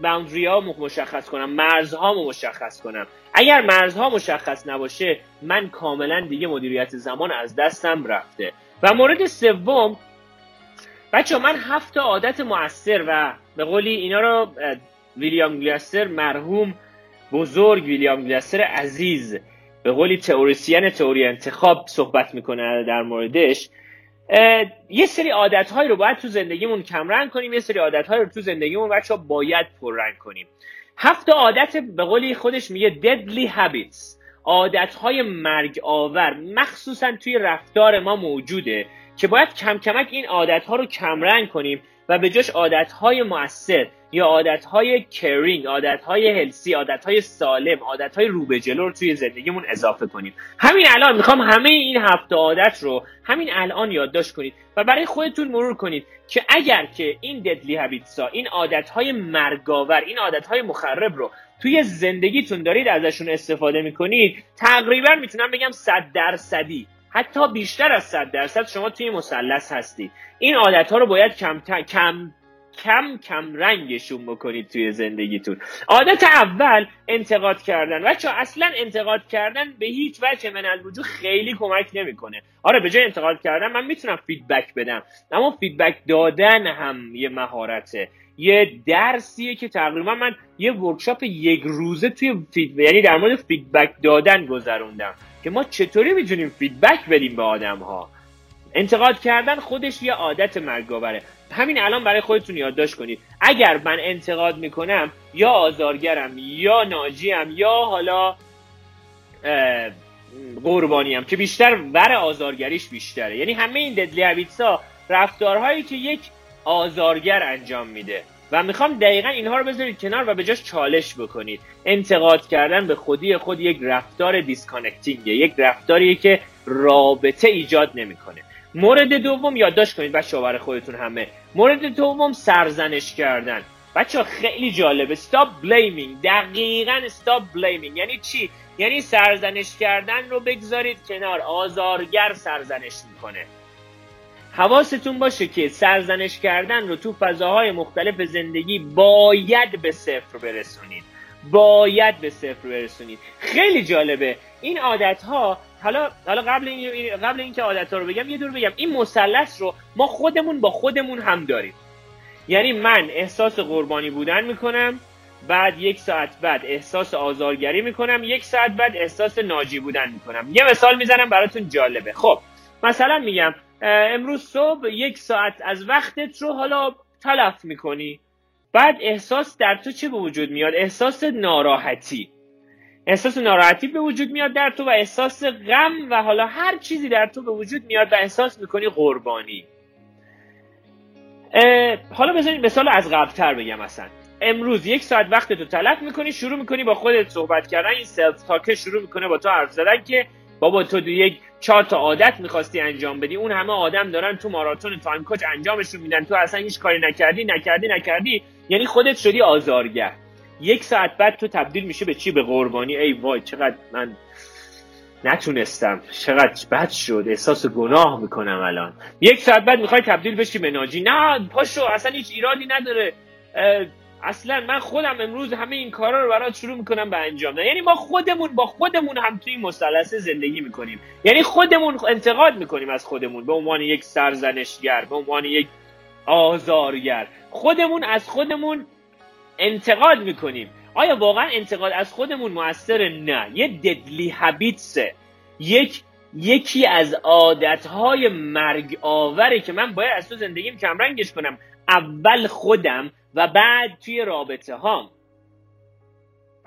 باوندری ها مشخص کنم مرزها مشخص کنم. اگر مرزها مشخص نباشه من کاملا دیگه مدیریت زمان از دستم رفته. و مورد سوم بچه من هفت عادت موثر و به قولی اینا رو ویلیام گلستر مرحوم بزرگ ویلیام گلستر عزیز. به قولی تئوریسین تئوری انتخاب صحبت می‌کنه در موردش. یه سری عادت هایی رو باید تو زندگیمون کمرنگ کنیم یه سری عادت هایی رو تو زندگیمون بچه باید پررنگ کنیم. هفت عادت به قولی خودش میگه deadly habits. عادت های مرگ آور مخصوصا توی رفتار ما موجوده که باید کم کمک این عادت ها رو کمرنگ کنیم. و به جاش عادت های مؤثر یا عادت های کرینگ عادت های هلسی عادت های سالم عادت های رو به جلو رو توی زندگیمون اضافه کنیم. همین الان می‌خوام همه این هفت عادت رو همین الان یادداشت کنید و برای خودتون مرور کنید که اگر که این ددلی هابیتسا این عادت های مرگاور این عادت های مخرب رو توی زندگیتون دارید ازشون استفاده می‌کنید تقریبا می‌تونم بگم صد درصدی. حتی بیشتر از صد درصد شما توی مثلث هستید این عادت ها رو باید کم کم کم کم رنگشون بکنید توی زندگیتون. عادت اول انتقاد کردن. بچه اصلا انتقاد کردن به هیچ وجه من الوجود خیلی کمک نمی‌کنه. آره به جای انتقاد کردن من می‌تونم feedback بدم. اما feedback دادن هم یه مهارته. یه درسیه که تقریبا من یه workshop یک روزه توی feed یعنی در مورد feedback دادن گذروندم. که ما چطوری می‌تونیم فیدبک بدیم به آدم ها انتقاد کردن خودش یه عادت مرگاوره همین الان برای خودتون یادداشت کنید. اگر من انتقاد می‌کنم یا آزارگرم یا ناجیم یا حالا قربانیم که بیشتر ور آزارگریش بیشتره. یعنی همه این ددلی هابیتسا رفتارهایی که یک آزارگر انجام میده. و می‌خوام دقیقا اینها رو بذارید کنار و به جاش چالش بکنید. انتقاد کردن به خودی خود یک رفتار دیسکانکتینگه یک رفتاریه که رابطه ایجاد نمی‌کنه. مورد دوم یادداشت کنید بچه برای خودتون همه. مورد دوم سرزنش کردن. بچه خیلی جالبه. Stop blaming. دقیقا stop blaming. یعنی چی؟ یعنی سرزنش کردن رو بگذارید کنار. آزارگر سرزنش می‌کنه. حواستون باشه که سرزنش کردن رو تو فضاهای مختلف زندگی باید به صفر برسونید. باید به صفر برسونید. خیلی جالبه. این عادت ها حالا حالا قبل این قبل اینکه عادت ها رو بگم یه دور بگم این مثلث رو ما خودمون با خودمون هم داریم. یعنی من احساس قربانی بودن می‌کنم بعد یک ساعت بعد احساس آزارگری می‌کنم یک ساعت بعد احساس ناجی بودن می‌کنم. یه مثال می‌زنم براتون جالبه. خب مثلا میگم امروز صبح یک ساعت از وقتت رو حالا تلف می‌کنی. بعد احساس در تو چه به وجود میاد؟ احساس ناراحتی. احساس ناراحتی به وجود میاد در تو و احساس غم و حالا هر چیزی در تو به وجود میاد و احساس می‌کنی قربانی. حالا بذارید مثال از قبلتر بگم اصلا امروز یک ساعت وقت تو تلف می‌کنی شروع می‌کنی با خودت صحبت کردن این self-talk ه شروع می‌کنه با تو حرف زدن که بابا تو یک چهار تا عادت می‌خواستی انجام بدی. اون همه آدم دارن تو ماراتون time coach انجامشون میدن. تو اصلا هیچ کاری نکردی نکردی نکردی. یعنی خودت شدی آزارگر. یک ساعت بعد تو تبدیل میشه به چی؟ به قربانی. ای وای چقدر من نتونستم. چقدر بد شد. احساس گناه می‌کنم الان. یک ساعت بعد می‌خوای تبدیل بشی به ناجی. نه پاشو اصلا هیچ ایرادی نداره. اصلا من خودم امروز همه این کارا رو برات شروع می‌کنم به انجام یعنی ما خودمون با خودمون هم توی مثلث زندگی می‌کنیم. یعنی خودمون انتقاد می‌کنیم از خودمون. به عنوان یک سرزنشگر به عنوان یک آزارگر. خودمون از خودمون انتقاد می‌کنیم. آیا واقعا انتقاد از خودمون موثر نه. یه ددلی هبیتسه یک یکی از عادتهای مرگ آوره که من باید از تو زندگیم کمرنگش کنم. اول خودم و بعد توی رابطه هام.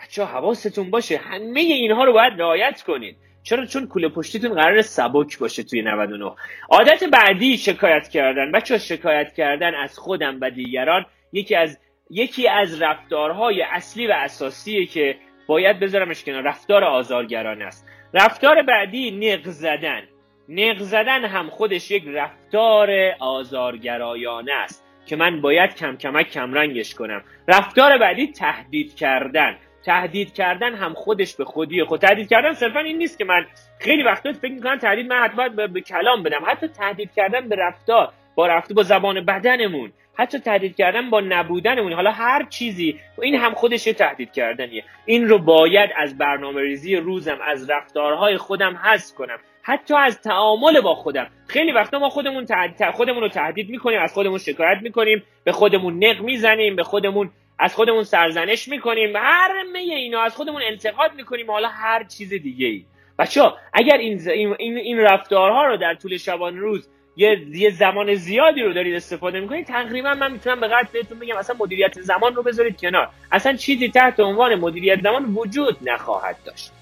بچه ها حواستون باشه. همه اینها رو باید رعایت کنید. چرا؟ چون کوله پشتیتون قرار سبک باشه توی 99 عادت بعدی شکایت کردن. بچه شکایت کردن از خودم و دیگران یکی از یکی از رفتارهای اصلی و اساسیه که باید بذارمش کنار. رفتار آزارگران است. رفتار بعدی نق زدن. نق زدن هم خودش یک رفتار آزارگرایانه است. که من باید کم کمک کمرنگش کنم. رفتار بعدی تهدید کردن. تهدید کردن هم خودش به خودی خود تهدید کردن صرفا این نیست که من خیلی وقتا فکر می‌کنم تهدید من حتما به, به کلام بدم. حتی تهدید کردن به رفتار با رفته با زبان بدنمون. حتی تهدید کردن با نبودنمون. حالا هر چیزی این هم خودش تهدید کردنیه. این رو باید از برنامه ریزی روزم از رفتارهای خودم حذف کنم. حتی از تعامل با خودم. خیلی وقتا ما خودمون خودمون رو تهدید می‌کنیم از خودمون شکایت می‌کنیم به خودمون نق می‌زنیم به خودمون از خودمون سرزنش می‌کنیم همه اینا از خودمون انتقاد می‌کنیم. حالا هر چیز دیگه ای بچه اگر این, این, این رفتارها رو در طول شبان روز یه, یه زمان زیادی رو دارید استفاده می‌کنید تقریبا من می‌تونم به قطع بهتون بگم اصلا مدیریت زمان رو بذارید کنار. اصلا چیزی تحت عنوان مدیریت زمان وجود نخواهد داشت.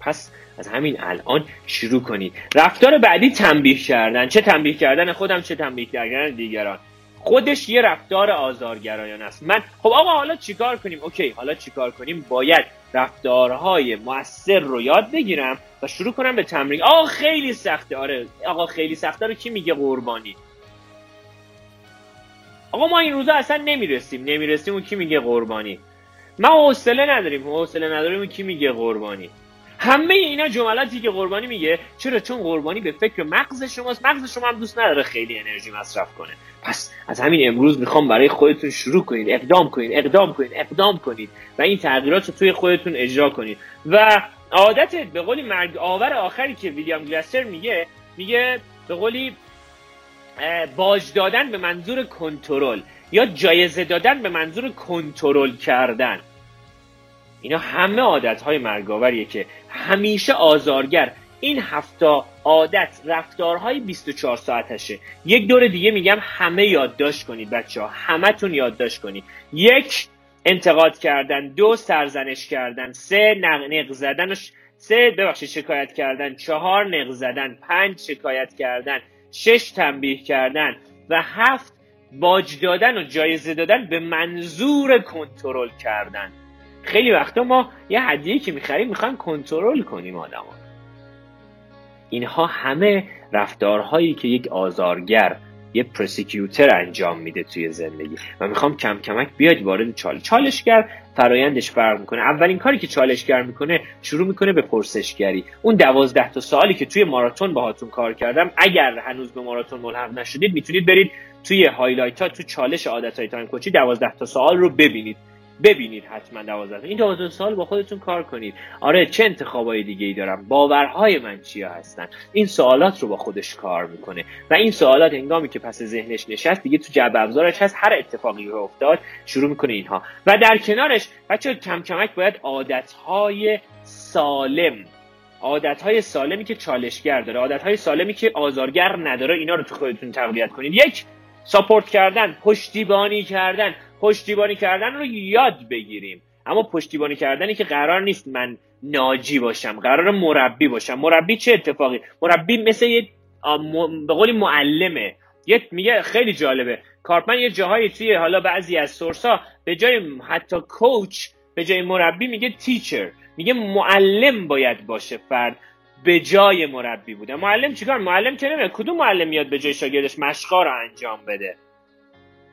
پس از همین الان شروع کنید. رفتار بعدی تنبیه کردن. چه تنبیه کردن خودم چه تنبیه کردن دیگران. خودش یه رفتار آزارگرایانه است. من خب آقا حالا چیکار کنیم؟ اوکی حالا چیکار کنیم؟ باید رفتارهای موثر رو یاد بگیرم و شروع کنم به تمرین. آقا خیلی سخته. آره آقا خیلی سخته رو کی میگه؟ قربانی. آقا ما این روزا اصلا نمی‌رسیم. نمی‌رسیم و کی میگه قربانی. ما حوصله نداریم. حوصله نداریم و کی میگه قربانی. همه اینا جملاتی که قربانی میگه. چرا؟ چون قربانی به فکر مغز شماست. مغز شما هم دوست نداره خیلی انرژی مصرف کنه. پس از همین امروز می‌خوام برای خودتون شروع کنید. اقدام کنید. اقدام کنید. اقدام کنید. و این تغییرات رو توی خودتون اجرا کنید. و عادت به قولی مرگ آور آخری که ویلیام گلستر میگه میگه به قولی باج دادن به منظور کنترل یا جایزه دادن به منظور کنترل کردن. اینا همه عادت های مرگاوریه که همیشه آزارگر. این هفتا عادت رفتارهای 24 ساعتشه. یک دور دیگه میگم همه یادداشت کنید بچه ها همه تون یادداشت کنید. یک انتقاد کردن. دو سرزنش کردن. سه نق زدن سه ببخشید شکایت کردن. چهار نق زدن. پنج شکایت کردن. شش تنبیه کردن. و هفت باج دادن و جایزه دادن به منظور کنترل کردن. خیلی وقتا ما یه هدیه که می‌خریم می‌خوایم کنترل کنیم آدم اینها همه رفتارهایی که یک آزارگر یه persecutor انجام میده توی زندگی. و می‌خوام کم کمک بیاد وارد چالش چالشگر فرایندش فرق می‌کنه. اولین کاری که چالشگر می‌کنه شروع می‌کنه به پرسشگری. اون دوازده تا سوالی که توی ماراتون باهاتون کار کردم اگر هنوز به ماراتون ملحق نشدید می‌تونید برید توی highlight ها تو چالش عادت های time coach ی دوازده تا سوال رو ببینید. ببینید حتما دوازده این دوازده سوال با خودتون کار کنید. آره چه انتخابای دیگه ای دارم؟ باورهای من چیا هستن؟ این سوالات رو با خودش کار می‌کنه. و این سوالات هنگامی که پس ذهنش نشست دیگه تو جعبه ابزارش هست هر اتفاقی رو افتاد شروع می‌کنه اینها. و در کنارش بچه کم کمک باید عادتهای سالم عادتهای سالمی که چالشگر داره عادتهای سالمی که آزارگر نداره اینا رو تو خودتون تقویت کنید. یک ساپورت کردن پشتیبانی کردن. پشتیبانی کردن رو یاد بگیریم. اما پشتیبانی کردنی که قرار نیست من ناجی باشم قرار مربی باشم. مربی چه اتفاقی؟ مربی مثل یه به قولی معلمه. یه میگه خیلی جالبه. کارپمن یه جاهایی توی حالا بعضی از سورسا به جای حتی کوچ به جای مربی میگه تیچر میگه معلم باید باشه فرد. به جای مربی بوده. معلم چیکار؟ معلم که نمیاد کدوم معلم میاد به جای شاگردش مشقا رو انجام بده؟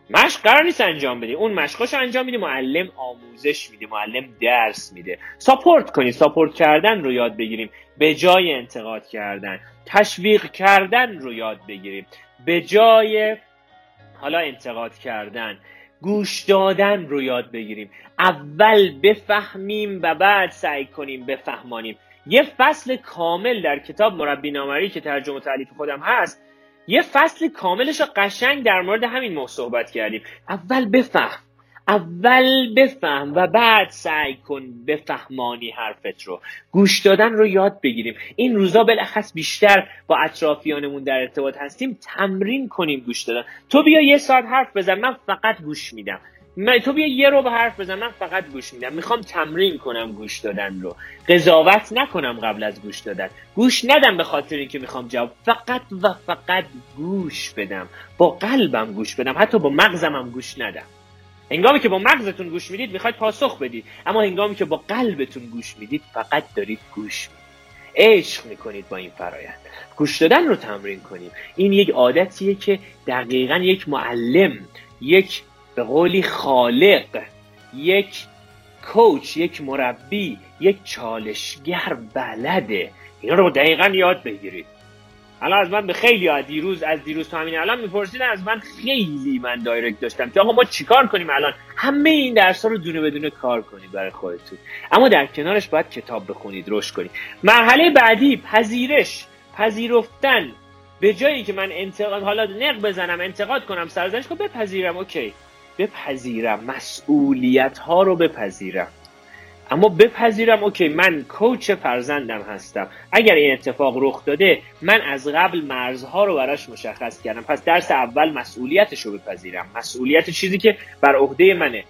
مشق قرار نیست انجام بدی اون مشقاش انجام میدی. معلم آموزش میده. معلم درس میده. ساپورت کنید ساپورت کردن رو یاد بگیریم. به جای انتقاد کردن. تشویق کردن رو یاد بگیریم. به جای حالا انتقاد کردن. گوش دادن رو یاد بگیریم. اول بفهمیم و بعد سعی کنیم بفهمانیم. یه فصل کامل در کتاب مربی نامری که ترجمه و تعلیف خودم هست یه فصل کاملش قشنگ در مورد همین موضوع صحبت کردیم. اول بفهم اول بفهم و بعد سعی کن بفهمانی حرفت رو. گوش دادن رو یاد بگیریم. این روزا بالاخص بیشتر با اطرافیانمون در ارتباط هستیم تمرین کنیم گوش دادن. تو بیا یه ساعت حرف بزن من فقط گوش میدم. من تو بیا یه رو به حرف بزن من فقط گوش میدم. می‌خوام تمرین کنم گوش دادن رو. قضاوت نکنم قبل از گوش دادن. گوش ندم به خاطر اینکه می‌خوام جواب فقط و فقط گوش بدم. با قلبم گوش بدم. حتی با مغزم هم گوش ندم. هنگامی که با مغزتون گوش می‌دید می‌خواید پاسخ بدید. اما هنگامی که با قلبتون گوش می‌دید فقط دارید گوش می‌دید. عشق می‌کنید با این فرایند. گوش دادن رو تمرین کنیم این یک عادتیه که دقیقا یک معلم یک به قولی خالق یک کوچ یک مربی یک چالشگر بلده. اینا رو دقیقا یاد بگیرید. الان از من به خیلی ها دیروز از دیروز تا همین الان میپرسیدن از من خیلی من دایرکت داشتم که آقا ما چیکار کنیم الان؟ همه این درس ها رو دونه بدونه کار کنید برای خودتون. اما در کنارش باید کتاب بخونید رشد کنید. مرحله بعدی پذیرش پذیرفتن. به جایی که من انتقاد حالا نق بزنم انتقاد کنم سرزنش کنم بپذیرم اوکی. بپذیرم مسئولیت ها رو بپذیرم. اما بپذیرم اوکی من کوچ فرزندم هستم. اگر این اتفاق رخ داده من از قبل مرزها رو براش مشخص کردم. پس درس اول مسئولیتش رو بپذیرم. مسئولیت چیزی که بر عهده منه.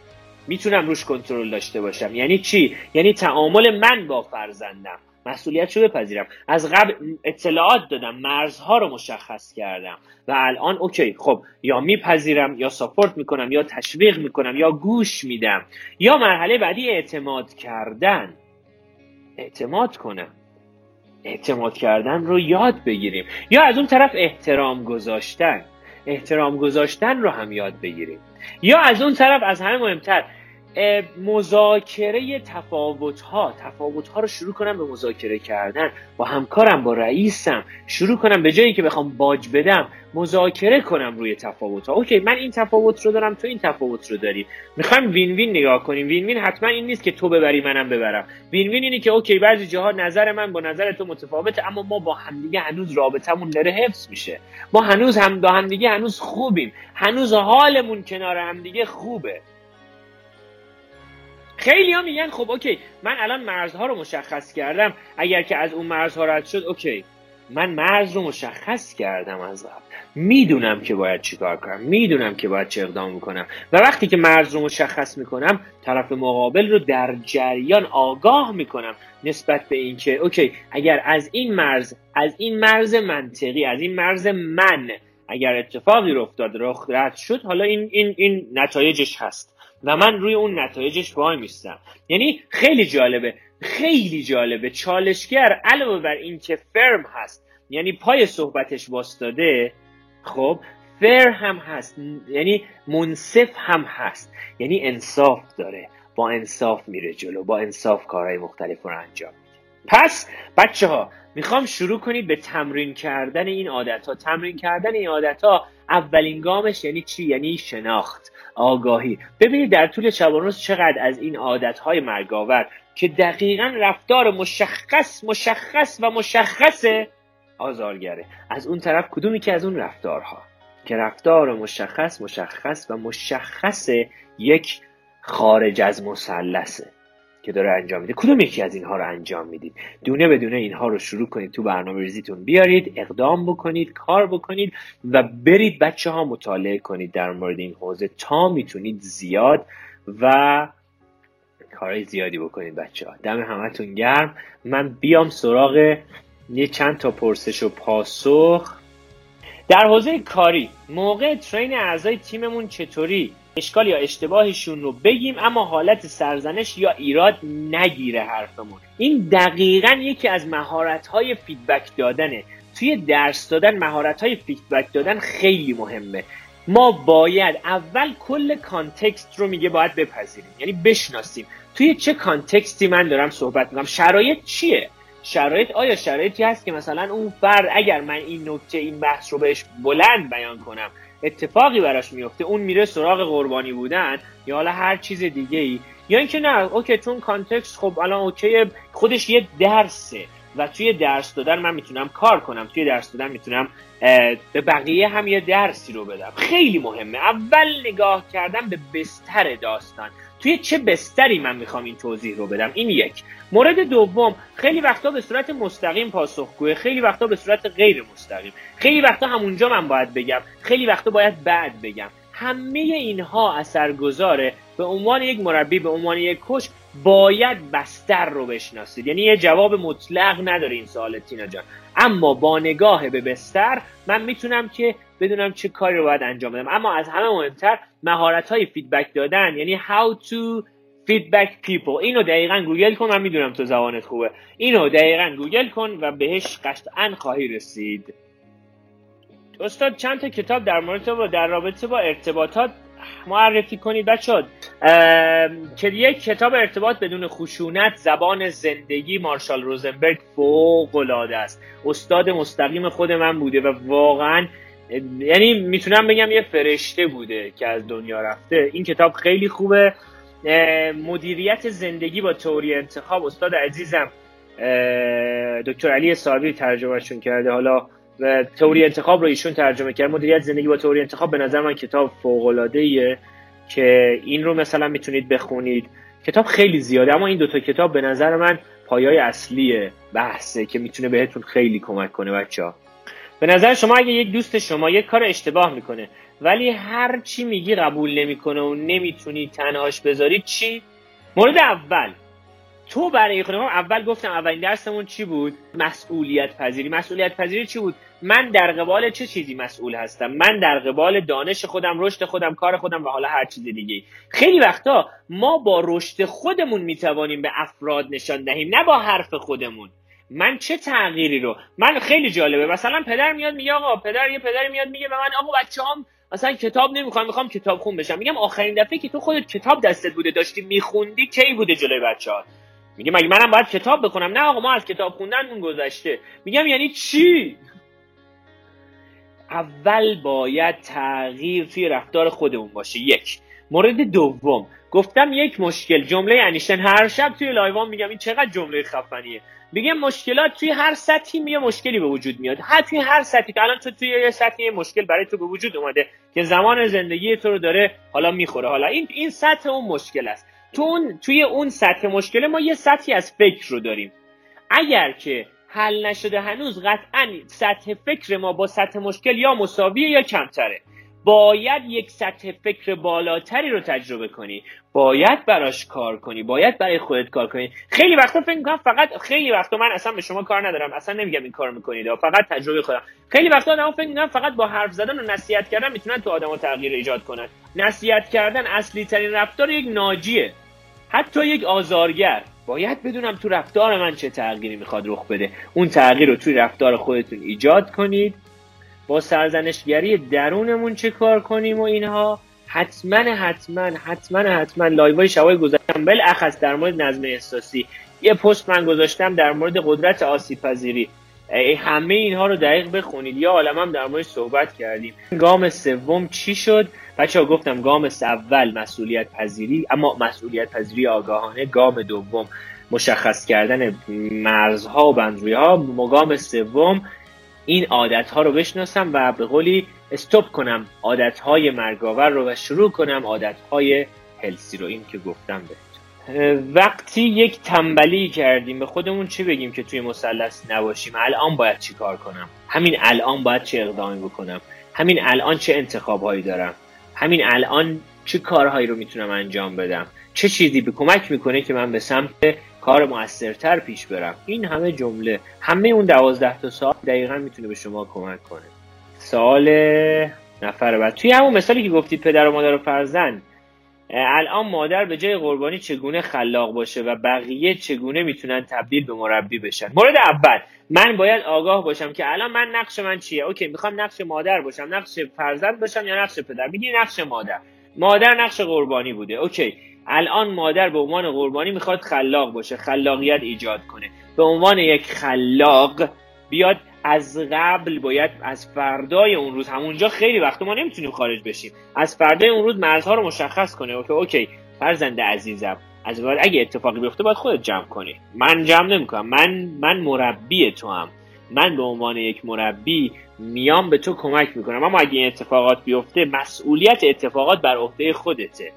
می‌تونم روش کنترل داشته باشم. یعنی چی؟ یعنی تعامل من با فرزندم. مسئولیت رو بپذیرم. از قبل اطلاعات دادم مرزها رو مشخص کردم. و الان اوکی خب یا میپذیرم یا ساپورت می‌کنم یا تشویق می‌کنم یا گوش میدم یا مرحله بعدی اعتماد کردن. اعتماد کنم. اعتماد کردن رو یاد بگیریم. یا از اون طرف احترام گذاشتن. احترام گذاشتن رو هم یاد بگیریم. یا از اون طرف از همه مهمتر مذاکره تفاوت ها تفاوت ها رو شروع کنم به مذاکره کردن. با همکارم با رئیسم. شروع کنم به جایی که بخوام باج بدم مذاکره کنم روی تفاوت ها okay من این تفاوت رو دارم تو این تفاوت رو داری. می‌خوایم win-win نگاه کنیم. Win-win حتما این نیست که تو ببری منم ببرم. Win-win اینه که okay بعضی جاها نظر من با نظر تو متفاوته اما ما با همدیگه هنوز رابطمون داره حفظ میشه. ما هنوز هم با همدیگه هنوز خوبیم. هنوز حالمون کنار همدیگه خوبه. خیلی ها میگن خب okay من الان مرزها رو مشخص کردم. اگر که از اون مرزها رد شد okay. من مرز رو مشخص کردم از قبل. می‌دونم که باید چیکار کنم. می‌دونم که باید چه اقدام می‌کنم و وقتی که مرز رو مشخص می‌کنم طرف مقابل رو در جریان آگاه می‌کنم نسبت به اینکه okay اگر از این مرز از این مرز منطقی از این مرز من اگر اتفاقی رخ داد رخ رد شد حالا این این این نتایجش هست. و من روی اون نتایجش وای میستم. یعنی خیلی جالبه خیلی جالبه. چالشگر علاوه بر اینکه فرم هست یعنی پای صحبتش واستاده خب فر هم هست یعنی منصف هم هست. یعنی انصاف داره با انصاف میره جلو با انصاف کارهای مختلف رو انجام میده. پس بچه ها می‌خوام شروع کنید به تمرین کردن این عادت ها تمرین کردن این عادت ها اولین گامش یعنی چی؟ یعنی شناخت آگاهی. ببینید در طول شبانوز چقدر از این عادتهای مرگاور که دقیقا رفتار مشخص مشخص و مشخص آزارگره. از اون طرف کدومی که از اون رفتارها؟ که رفتار مشخص مشخص و مشخص یک خارج از مثلثه. که داره انجام میده. کدوم یکی از اینها رو انجام می‌دید؟ دونه به دونه اینها رو شروع کنید تو برنامه ریزیتون بیارید اقدام بکنید کار بکنید و برید بچه ها مطالعه کنید در مورد این حوزه تا می‌تونید زیاد و کارهای زیادی بکنید بچه ها دم همتون گرم. من بیام سراغ یه چند تا پرسش و پاسخ. در حوزه کاری موقع ترین اعضای تیممون چطوری؟ اشکال یا اشتباهشون رو بگیم اما حالت سرزنش یا ایراد نگیره حرفمون. این دقیقا یکی از مهارت های feedback دادنه توی درس دادن مهارت های feedback دادن خیلی مهمه. ما باید اول کل context رو میگه باید بپذیریم. یعنی بشناسیم. توی چه context ی من دارم صحبت می‌کنم؟ شرایط چیه؟ شرایط آیا شرایطی هست که مثلا اون فرد اگر من این نکته این بحث رو بهش بلند بیان کنم اتفاقی براش میفته اون میره سراغ قربانی بودن یا حالا هر چیز دیگه ای یا اینکه نه okay چون context خب الان okay خودش یه درسه و توی درس دادن من می‌تونم کار کنم توی درس دادن می‌تونم به بقیه هم یه درسی رو بدم. خیلی مهمه. اول نگاه کردم به بستر داستان. توی چه بستری من می‌خوام این توضیح رو بدم؟ این یک. مورد دوم خیلی وقتا به صورت مستقیم پاسخگوه خیلی وقتا به صورت غیر مستقیم. خیلی وقتا همونجا من باید بگم خیلی وقتا باید بعد بگم. همه اینها اثرگذاره به عنوان یک مربی به عنوان یک coach باید بستر رو بشناسید. یعنی یه جواب مطلق نداره این سوال تینا جان. اما با نگاه به بستر من می‌تونم که بدونم چه کاری رو باید انجام بدم. اما از همه مهمتر مهارت های feedback دادن یعنی how to feedback people. اینو دقیقا گوگل کن من می‌دونم تو زبانت خوبه. اینو دقیقا گوگل کن و بهش قطعا خواهی رسید. استاد چند تا کتاب در مورد با در رابطه با ارتباطات معرفی کنید. بچه که یک کتاب ارتباط بدون خشونت زبان زندگی مارشال روزنبرگ فوق العاده است. استاد مستقیم خود من بوده و واقعا یعنی می‌تونم بگم یه فرشته بوده که از دنیا رفته. این کتاب خیلی خوبه. مدیریت زندگی با توری انتخاب. استاد عزیزم دکتر علی صابری ترجمهشون کرده. حالا توری انتخاب رو ایشون ترجمه کرد. مدیریت زندگی با توری انتخاب به نظر من کتاب فوق العاده که این رو مثلا می‌تونید بخونید. کتاب خیلی زیاده اما این دوتا کتاب به نظر من پایای اصلی بحثه که می‌تونه بهتون خیلی کمک کنه بچه ها به نظر شما اگه یک دوست شما یک کار اشتباه می‌کنه ولی هر چی میگی قبول نمی‌کنه و نمی‌تونی تنهاش بذاری چی؟ مورد اول. تو برای خودم اول گفتم اولین درسمون چی بود؟ مسئولیت پذیری مسئولیت پذیری چی بود؟ من در قبال چه چیزی مسئول هستم؟ من در قبال دانش خودم رشد خودم کار خودم و حالا هر چیز دیگه خیلی وقتا ما با رشد خودمون می‌توانیم به افراد نشان دهیم نه با حرف خودمون. من چه تغییری رو؟ من خیلی جالبه. مثلا پدر میاد میگه آقا پدر یه پدری میاد میگه به من آقا بچه‌هام مثلا کتاب نمی‌خوام می‌خوام کتاب خون بشم. میگم آخرین دفعه که تو خودت کتاب دستت بوده داشتی میخوندی کی بوده جلوی بچه‌ها؟ میگه مگه منم باید کتاب بخونم؟ نه آقا ما از کتاب خوندن گذشته. میگم یعنی چی؟ اول باید تغییر توی رفتار خودمون باشه. یک. مورد دوم. گفتم یک مشکل. جمله انیشتن هر شب توی لایوان میگم این چقدر جمله خفنیه. میگه مشکلات توی هر سطحی میگه مشکلی به وجود میاد. هر توی هر سطحی که الان تو توی یه سطحی مشکل برای تو به وجود اومده که زمان زندگی تو رو داره حالا می‌خوره. حالا این این سطح اون مشکل است. تو اون توی اون سطح مشکل ما یه سطحی از فکر رو داریم. اگر که حل نشده هنوز قطعا سطح فکر ما با سطح مشکل یا مساویه یا کمتره. باید یک سطح فکر بالاتری رو تجربه کنی. باید براش کار کنی. باید برای خودت کار کنی. خیلی وقتا فکر می‌کنم فقط خیلی وقتا من اصلا به شما کار ندارم. اصلا نمیگم این کار می‌کنید. فقط تجربه خودم. خیلی وقتا آدم فکر می‌کنم فقط با حرف زدن و نصیحت کردن می‌تونن تو آدمو تغییر ایجاد کنن. نصیحت کردن اصلی ترین رفتار یک ناجیه. حتی یک آزارگر. باید بدونم تو رفتار من چه تغییری می‌خواد رخ بده. اون تغییر رو توی رفتار خودتون ایجاد کنید. با سرزنشگری درونمون چه کار کنیم و اینها. حتما حتما حتما حتما لایوهای شبای گذاشتم بالاخص در مورد نظم احساسی. یه پست من گذاشتم در مورد قدرت آسیب پذیری. همه اینها رو دقیق بخونید. یا عالم در مورد صحبت کردیم. گام سوم چی شد؟ بچه ها گفتم گام اول مسئولیت پذیری اما مسئولیت پذیری آگاهانه گام دوم. مشخص کردن مرزها و بندروی ها گام سوم این عادت ها رو بشناسم و به قولی استوب کنم عادت های مرگاور رو و شروع کنم عادت های هلسی رو. این که گفتم به وقتی یک تنبلی کردیم به خودمون چی بگیم که توی مثلث نباشیم؟ الان باید چی کار کنم؟ همین الان باید چه اقدامی بکنم؟ همین الان چه انتخابهایی دارم؟ همین الان چه کارهایی رو می‌تونم انجام بدم؟ چه چیزی به کمک می‌کنه که من به سمت کار موثرتر پیش برم؟ این همه جمله همه اون دوازده تا سال دقیقا می‌تونه به شما کمک کنه. سال نفر بعد. توی همون مثالی که گفتید پدر و مادر و فرزند الان مادر به جای قربانی چگونه خلاق باشه و بقیه چگونه می‌تونن تبدیل به مربی بشن؟ مورد اول من باید آگاه باشم که الان من نقش من چیه؟ okay می‌خوام نقش مادر باشم نقش فرزند باشم یا نقش پدر؟ میگی نقش مادر. مادر نقش قربانی بوده. okay الان مادر به عنوان قربانی می‌خواد خلاق باشه خلاقیت ایجاد کنه. به عنوان یک خلاق بیاد از قبل باید از فردای اون روز همونجا خیلی وقت ما نمی‌تونیم خارج بشیم. از فردای اون روز مرزها رو مشخص کنه. okay okay. فرزند عزیزم از بعد اگه اتفاقی بیفته باید خودت جمع کنی. من جمع نمی‌کنم. من من مربی تو هم من به عنوان یک مربی میام به تو کمک می‌کنم. اما اگه این اتفاقات بیفته مسئولیت اتفاقات بر عهده خودته.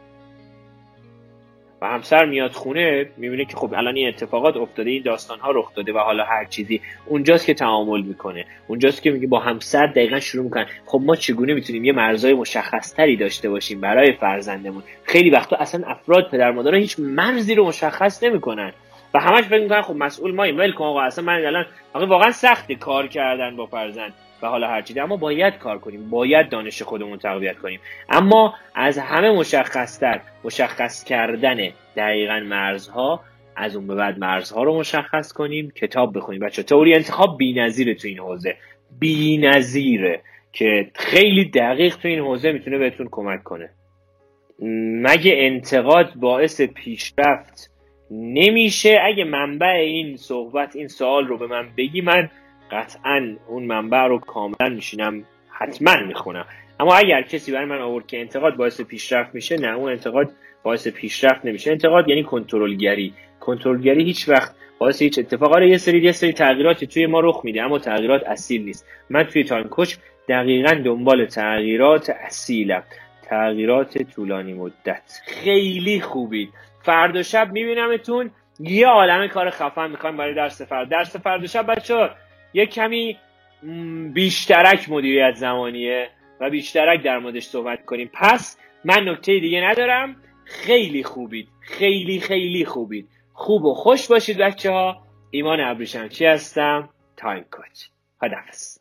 و همسر میاد خونه می‌بینه که خب الان این اتفاقات افتاده این داستان ها رخ داده و حالا هر چیزی اونجاست که تعامل می‌کنه. اونجاست که میگه با همسر دقیقا شروع می‌کنن. خب ما چگونه می‌تونیم یه مرزای مشخصتری داشته باشیم برای فرزندمون؟ خیلی وقتا اصلا افراد پدر مادر هیچ مرزی رو مشخص نمی‌کنن. و همش فکر می‌کنن خب مسئول ما ول کن آقا اصلا من الان واقعا سخته کار کردن با فرزند. و حالا هر چیزی. اما باید کار کنیم. باید دانش خودمون تقویت کنیم. اما از همه مشخصتر مشخص کردن دقیقا مرزها از اون به بعد مرزها رو مشخص کنیم کتاب بخونیم. بچه تئوری انتخاب بی‌نظیره تو این حوزه. بی‌نظیره که خیلی دقیق تو این حوزه می‌تونه بهتون کمک کنه. مگه انتقاد باعث پیشرفت نمیشه؟ اگه منبع این صحبت این سوال رو به من بگی من قطعا اون منبع رو کاملا میشینم حتما می‌خونم. اما اگر کسی برای من آورد که انتقاد باعث پیشرفت میشه نه اون انتقاد باعث پیشرفت نمیشه. انتقاد یعنی کنترلگری. کنترلگری هیچ وقت باعث هیچ اتفاق. آره یه سری یه سری تغییراتی توی ما رخ میده اما تغییرات اصیل نیست. من توی تایم کوچ دقیقا دنبال تغییرات اصیلم. تغییرات طولانی مدت. خیلی خوبید فردا شب میبینمتون. یه عالم کار خفن می‌خوایم برای درس فردا. درس فردا شب بچه یه کمی بیشترک مدیریت زمانیه و بیشترک در موردش صحبت کنیم. پس من نکته دیگه ندارم. خیلی خوبید. خیلی خیلی خوبید. خوب و خوش باشید بچه ها ایمان ابریشمچی هستم؟ تایم کوچ. خدافز